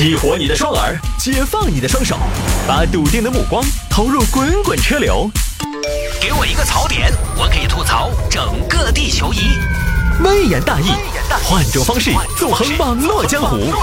激活你的双耳，解放你的双手，把笃定的目光投入滚滚车流。给我一个槽点，我可以吐槽整个地球仪。微言大义，换种方式纵横网络江湖。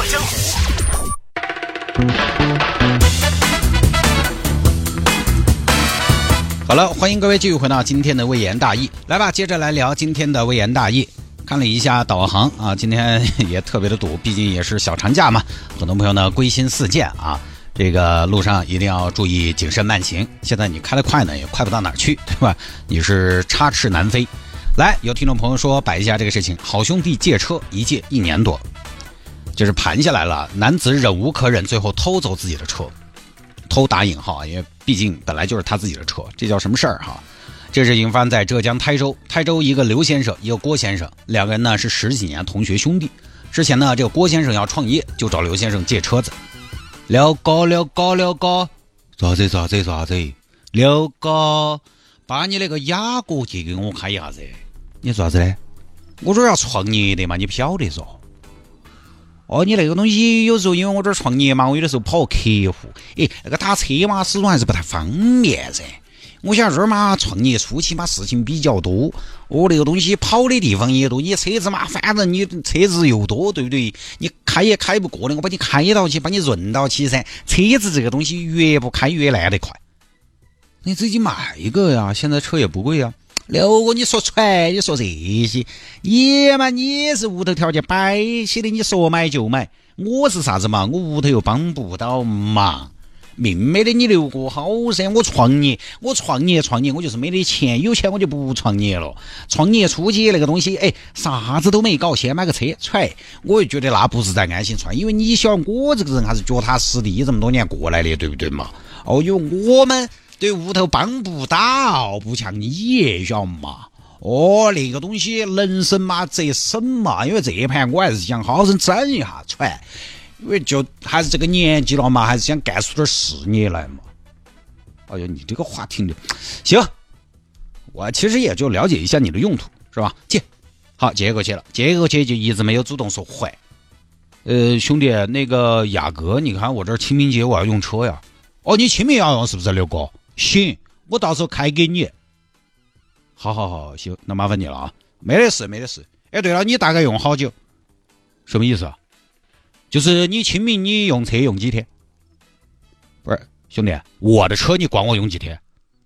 好了，欢迎各位继续回到今天的微言大义，来吧，接着来聊今天的微言大义。看了一下导航啊，今天也特别的堵，毕竟也是小长假嘛，很多朋友呢归心似箭啊，这个路上一定要注意谨慎慢行。现在你开得快呢，也快不到哪儿去，对吧？你是插翅难飞。来，有听众朋友说摆一下这个事情，好兄弟借车一借一年多，就是盘下来了，男子忍无可忍，最后偷走自己的车，偷打引号啊，因为毕竟本来就是他自己的车，这叫什么事儿哈？这是引发在浙江台州，台州一个刘先生，一个郭先生，两个人呢是十几年同学兄弟。之前呢，这个郭先生要创业，就找刘先生借车子。刘哥，刘哥，刘哥，啥子啥子啥子？刘哥，把你那个雅阁借给我开一下子。你说啥子呢？我这儿要创业的嘛，你不晓得嗦。哦，你那个东西有时候因为我这儿创业嘛，我有的时候跑客户，诶，那个打车嘛，始终还是不太方便噻。我想这儿嘛，创业初期嘛，事情比较多，我那个东西跑的地方也多，你车子嘛，反正你车子又多，对不对？你开也开不过的，我把你开到起，把你润到起噻。车子这个东西越不开越烂得快，你自己卖一个呀，现在车也不贵呀。刘哥，你说船，你说这些，你嘛，你是屋头条件摆起的，你说买就买，我是啥子嘛？我屋头又帮不到忙。命没得你刘哥好噻！我创业，我创业创业，我就是没得钱，有钱我就不创业了。创业初期那个东西，哎，啥子都没搞，先买个车，揣，我就觉得那不是在安心创，因为你晓得我这个人还是脚踏实地这么多年过来的，对不对嘛？哦，因为我们对屋头帮不到，不像你晓得嘛。哦，那个东西能省嘛则省嘛，因为这一盘我还是想好生整一下，揣。因为就还是这个年纪了嘛，还是想干出点事业来嘛。哎呀，你这个话听的，行，我其实也就了解一下你的用途，是吧？借，好借过去了，借过去就一直没有主动说还。呃，兄弟，那个雅阁，你看我这清明节我要用车呀。哦，你清明要用是不是，刘哥？行，我到时候开给你。好好好，行，那麻烦你了啊。没得事，没得事。哎，对了，你大概用好久？什么意思啊？就是你清明你用车用几天？不是兄弟，我的车你管我用几天？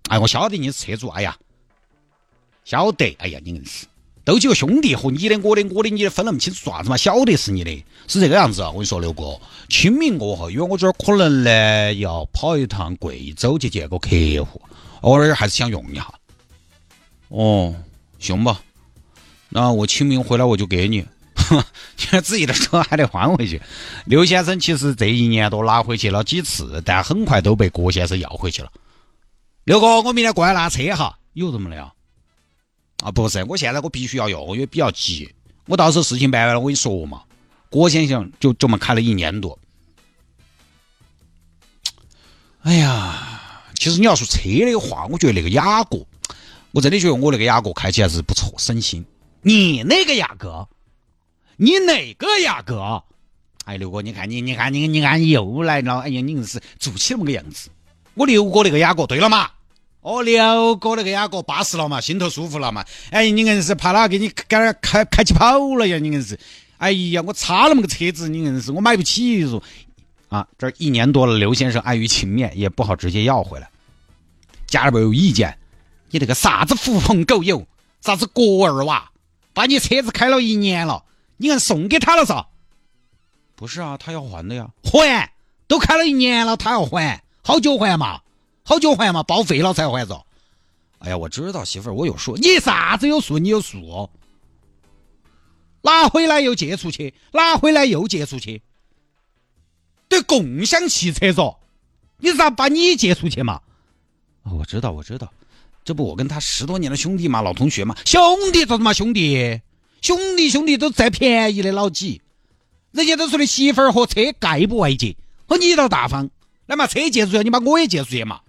哎，我晓得你是车主，哎呀，晓得，哎呀，你硬是都几个兄弟和你的我的我的你的分那么清楚做啥子嘛？晓得是你的，是这个样子！我跟你说，刘哥，清明过后，因为我这儿可能呢要跑一趟贵州去见个客户，偶尔还是想用一下。哦，行吧，那我清明回来我就给你。哼，自己的车还得换回去。刘先生其实这一年多拿回去了几次，但很快都被郭先生要回去了。刘哥，我明天过来拿车哈，有这么的啊？啊，不是，我现在我必须要用，因为比较急。我到时候事情办完了，我跟你说嘛。郭先生就这么开了一年多。哎呀，其实你要说车的话，我觉得那个雅阁，我真的觉得我那个雅阁开起来是不错，省心。你那个雅阁？你哪个呀，哥？哎，刘哥，你看你，你看你，你看你又来了。哎呀，你硬是做起那么个样子。我刘哥那个雅阁，对了嘛？哦，刘哥那个雅阁巴适了嘛？心头舒服了嘛？哎，你硬是怕他给你开开开起跑了呀？你硬是，哎呀，我差那么个车子，你硬是我买不起。说啊，这一年多了，刘先生碍于情面，也不好直接要回来。家里边有意见，你那个啥子狐朋狗友，啥子国二娃，把你车子开了一年了。你看送给他了噻？不是啊，他要还的呀。还，都开了一年了，他要还，好久还嘛？好久还嘛？报废了才还着。哎呀，我知道媳妇儿，我有数。你啥子有数？你有数？拿回来又借出去，拿回来又借出去，对共享汽车嗦。你咋把你借出去嘛？啊，我知道，我知道，这不我跟他十多年的兄弟嘛，老同学嘛，兄弟咋子嘛，兄弟。兄弟兄弟都占便宜的老几，人家都说的媳妇儿和车概不外借，和你倒大方，那么车借出去，你把我也借出去嘛？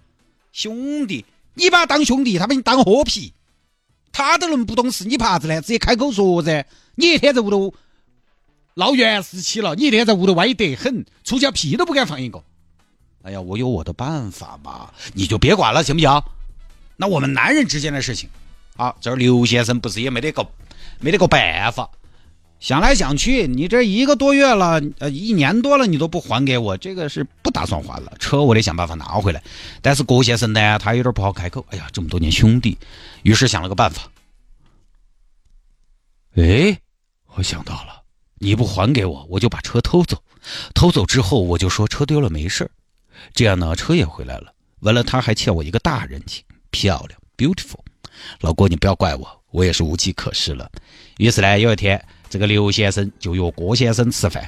兄弟，你把他当兄弟，他把你当豁皮，他都能不懂事，你怕啥子呢？直接开口说噻！你一天在屋头闹原始期了，你一天在屋头歪得很，出去屁都不敢放一个。哎呀，我有我的办法嘛，你就别管了，行不行？那我们男人之间的事情，啊，这儿刘先生不是也没得个没得个办法。想来想去，你这一个多月了，呃，一年多了，你都不还给我，这个是不打算还了。车我得想办法拿回来。但是郭先生呢，他有点不好开口。哎呀，这么多年兄弟，于是想了个办法。哎，我想到了，你不还给我，我就把车偷走。偷走之后，我就说车丢了没事这样呢，车也回来了。完了，他还欠我一个大人情，漂亮，beautiful。老郭，你不要怪我，我也是无计可施了。于是呢，有一天，这个刘先生就约郭先生吃饭。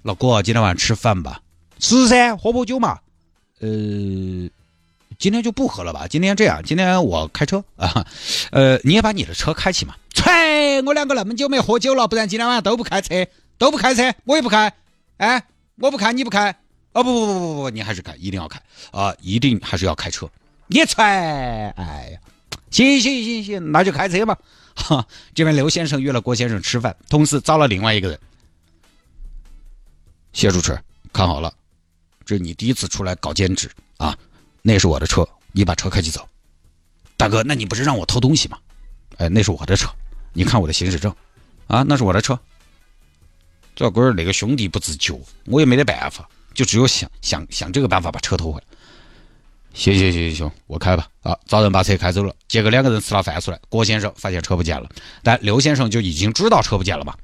老郭，今天晚上吃饭吧？吃噻，喝不酒嘛？呃，今天就不喝了吧？今天这样，今天我开车啊。呃，你也把你的车开起嘛。吹，我两个那么久没喝酒了，不然今天晚上都不开车，都不开车，我也不开。哎，我不开，你不开。哦不不不不不，你还是开，一定要开啊！一定还是要开车。你踹，哎呀，行行行行，那就开车吧。哈，这边刘先生约了郭先生吃饭，同时招了另外一个人。谢主持，看好了，这是你第一次出来搞兼职啊？那是我的车，你把车开起走。大哥，那你不是让我偷东西吗？哎，那是我的车，你看我的行驶证啊，那是我的车。这龟儿那个兄弟不自觉，我也没得办法。就只有想想想这个办法把车偷回来。行行行行行，我开吧。啊，找人把车开走了。结果两个人吃了饭出来，郭先生发现车不见了，但刘先生就已经知道车不见了嘛。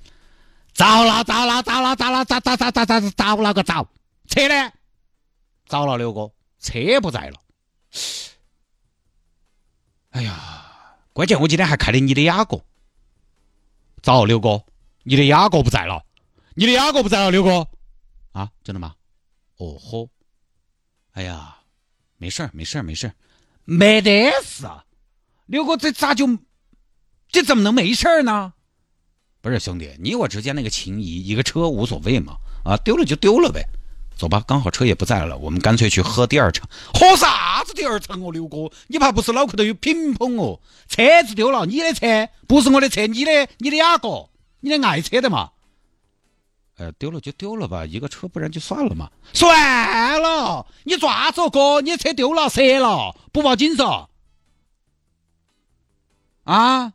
糟了糟了糟了糟了糟糟糟糟糟糟了个糟！车呢？糟了，刘哥，车不在了。哎呀，关键我今天还开的你的雅阁。糟，刘哥，你的雅阁不在了，你的雅阁不在了，刘哥。啊，真的吗？哦吼！哎呀，没事儿，没事儿，没事儿，没得事。刘哥，这咋就这怎么能没事儿呢？不是兄弟，你我之间那个情谊，一个车无所谓嘛。啊，丢了就丢了呗。走吧，刚好车也不在了，我们干脆去喝第二场。喝啥子第二场哦，刘哥，你怕不是脑壳头有乒乓哦？车子丢了，你的车不是我的车，你的你的雅阁，你的爱车的嘛。呃，丢了就丢了吧，一个车，不然就算了嘛。算了，你抓走哥，你车丢了，折了，不报警嗦？啊？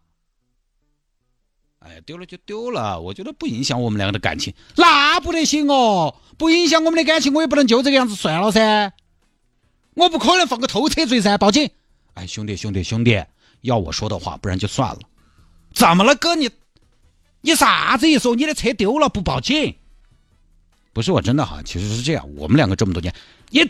哎，丢了就丢了，我觉得不影响我们两个的感情。那不得行哦，不影响我们的感情，我也不能就这个样子算了噻。我不可能放个偷车罪噻，报警。哎，兄弟兄弟兄弟，要我说的话，不然就算了。怎么了，哥你？你啥子意思？你的车丢了不报警？不是我真的哈，其实是这样。我们两个这么多年，你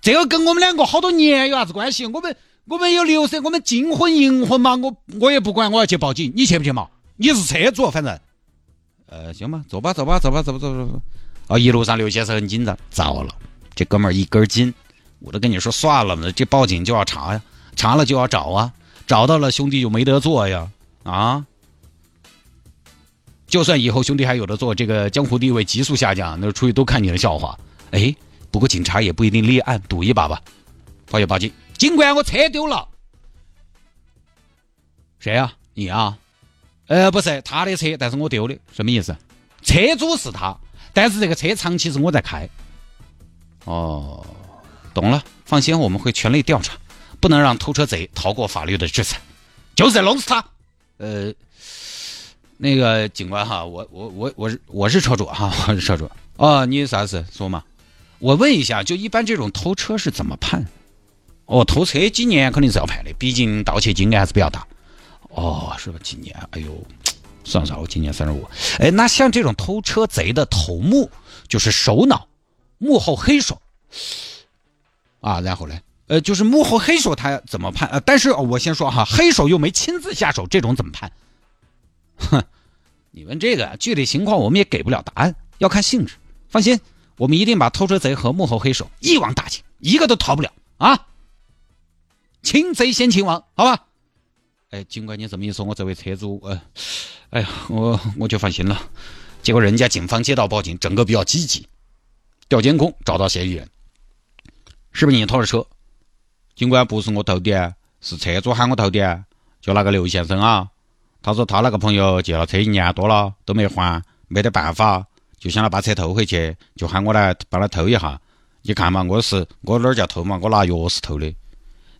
这个跟我们两个好多年有啥子关系？我们我们有流水，我们金婚银婚嘛，我我也不管，我要去报警，你去不去嘛？你是车主，反正，呃，行吧，走吧，走吧，走吧，走吧，走走走。哦，一路上刘先生很紧张，糟了，这哥们儿一根筋，我都跟你说算了嘛，这报警就要查呀，查了就要找啊，找到了兄弟就没得做呀，啊。就算以后兄弟还有的做，这个江湖地位急速下降，那出去都看你的笑话。哎，不过警察也不一定立案，赌一把吧。报警报警，警官，我车丢了。谁呀？你啊？呃，不是他的车，但是我丢的，什么意思？车主是他，但是这个车长期是我在开。哦，懂了，放心，我们会全力调查，不能让偷车贼逃过法律的制裁，就是弄死他。呃。那个警官哈，我我我我是我是车主哈，我是车主哦，你啥事说嘛？我问一下，就一般这种偷车是怎么判？哦，偷车几年肯定是要判的，毕竟盗窃金额还是比较大。哦，是吧？几年？哎呦，算了算了，我今年三十五。哎，那像这种偷车贼的头目，就是首脑，幕后黑手啊。然后呢？呃，就是幕后黑手他怎么判？呃，但是我先说哈，黑手又没亲自下手，这种怎么判？哼，你问这个具体情况，我们也给不了答案，要看性质。放心，我们一定把偷车贼和幕后黑手一网打尽，一个都逃不了啊！擒贼先擒王，好吧？哎，尽管你这么一说，我这位车主，呃，哎呀，我我就放心了。结果人家警方接到报警，整个比较积极，调监控找到嫌疑人，是不是你偷的车？警官，不是我偷的，是车主喊我偷的，就那个刘先生啊。他说他那个朋友借了车一年多了都没还，没得办法，就想要把车偷回去，就喊我来帮他偷一下。你看嘛，我是我哪儿叫偷嘛，我拿钥匙偷的。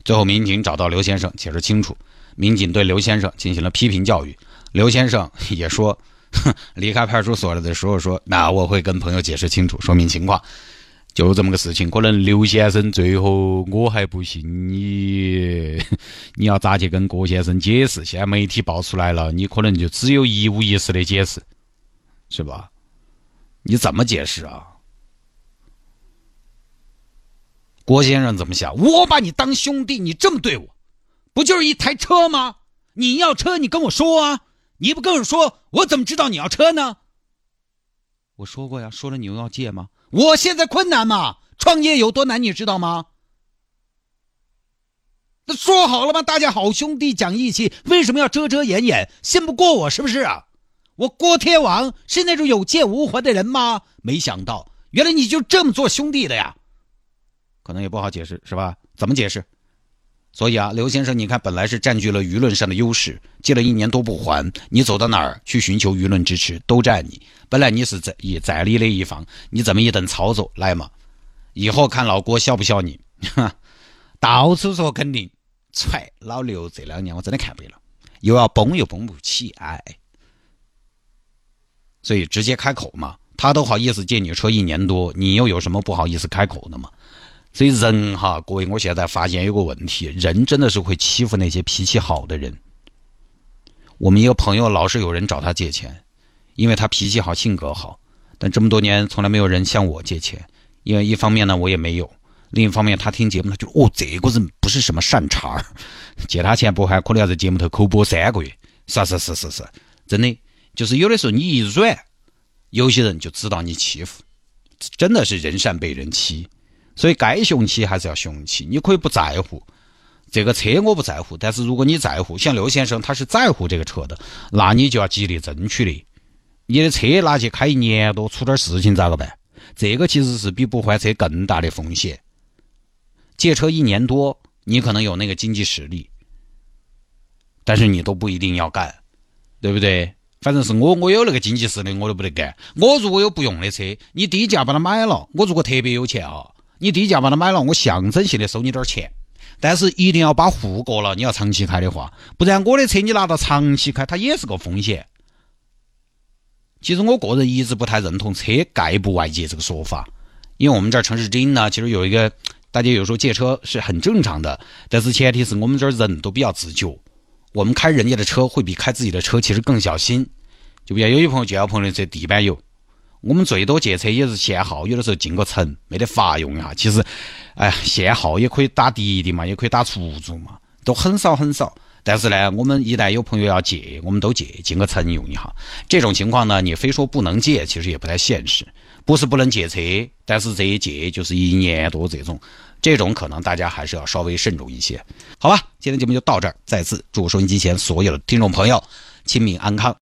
最后民警找到刘先生解释清楚，民警对刘先生进行了批评教育。刘先生 也说，哼 离开派出所了的时候说，那我会跟朋友解释清楚，说明情况。就这么个事情，可能刘先生最后我还不信你，你要咋去跟郭先生解释？现在媒体爆出来了，你可能就只有一五一十的解释，是吧？你怎么解释啊？郭先生怎么想？我把你当兄弟，你这么对我，不就是一台车吗？你要车，你跟我说啊！你不跟我说，我怎么知道你要车呢？我说过呀，说了你又要借吗？我现在困难嘛，创业有多难，你知道吗？那说好了吗？大家好兄弟讲义气，为什么要遮遮掩掩？信不过我是不是啊？我郭天王是那种有借无还的人吗？没想到，原来你就这么做兄弟的呀？可能也不好解释，是吧？怎么解释？所以啊，刘先生，你看，本来是占据了舆论上的优势，借了一年多不还，你走到哪儿去寻求舆论支持，都占你。本来你是在以在理的一方，你这么一顿操作，来嘛，以后看老郭笑不笑你？到处说肯定，踹老刘这两年我真的看不了，又要崩又崩不起，哎，所以直接开口嘛，他都好意思借你车一年多，你又有什么不好意思开口的嘛？所以人哈，各位，我现在发现有个问题，人真的是会欺负那些脾气好的人。我们一个朋友老是有人找他借钱，因为他脾气好、性格好，但这么多年从来没有人向我借钱，因为一方面呢我也没有，另一方面他听节目他就哦这个人不是什么善茬儿，借他钱不还可能要在节目头口播三个月，是是是是是，真的就是有的时候你一软，有些人就知道你欺负，真的是人善被人欺。所以该雄起还是要雄起，你可以不在乎这个车，我不在乎。但是如果你在乎，像刘先生他是在乎这个车的，那你就要极力争取的。你的车拿去开一年多，出点事情咋个办？这个其实是比不还车更大的风险。借车一年多，你可能有那个经济实力，但是你都不一定要干，对不对？反正是我，我有那个经济实力，我都不得干。我如果有不用的车，你低价把它买了，我如果特别有钱啊。你低价把它买了，我象征性的收你点钱，但是一定要把户过了。你要长期开的话，不然我的车你拿到长期开，它也是个风险。其实我个人一直不太认同车概不外借这个说法，因为我们这儿城市之音呢，其实有一个大家有时候借车是很正常的，但是前提是我们这儿人都比较自觉，我们开人家的车会比开自己的车其实更小心。就比如有些朋友借我朋友的车地板油。我们最多借车也是限号，有的时候进个城没得法用一下。其实，哎，限号也可以打滴滴嘛，也可以打出租嘛，都很少很少。但是呢，我们一旦有朋友要借，我们都借进个城用一下。这种情况呢，你非说不能借，其实也不太现实。不是不能借车，但是这一借就是一年多这种，这种可能大家还是要稍微慎重一些。好吧，今天节目就到这儿。再次祝收音机前所有的听众朋友清明安康。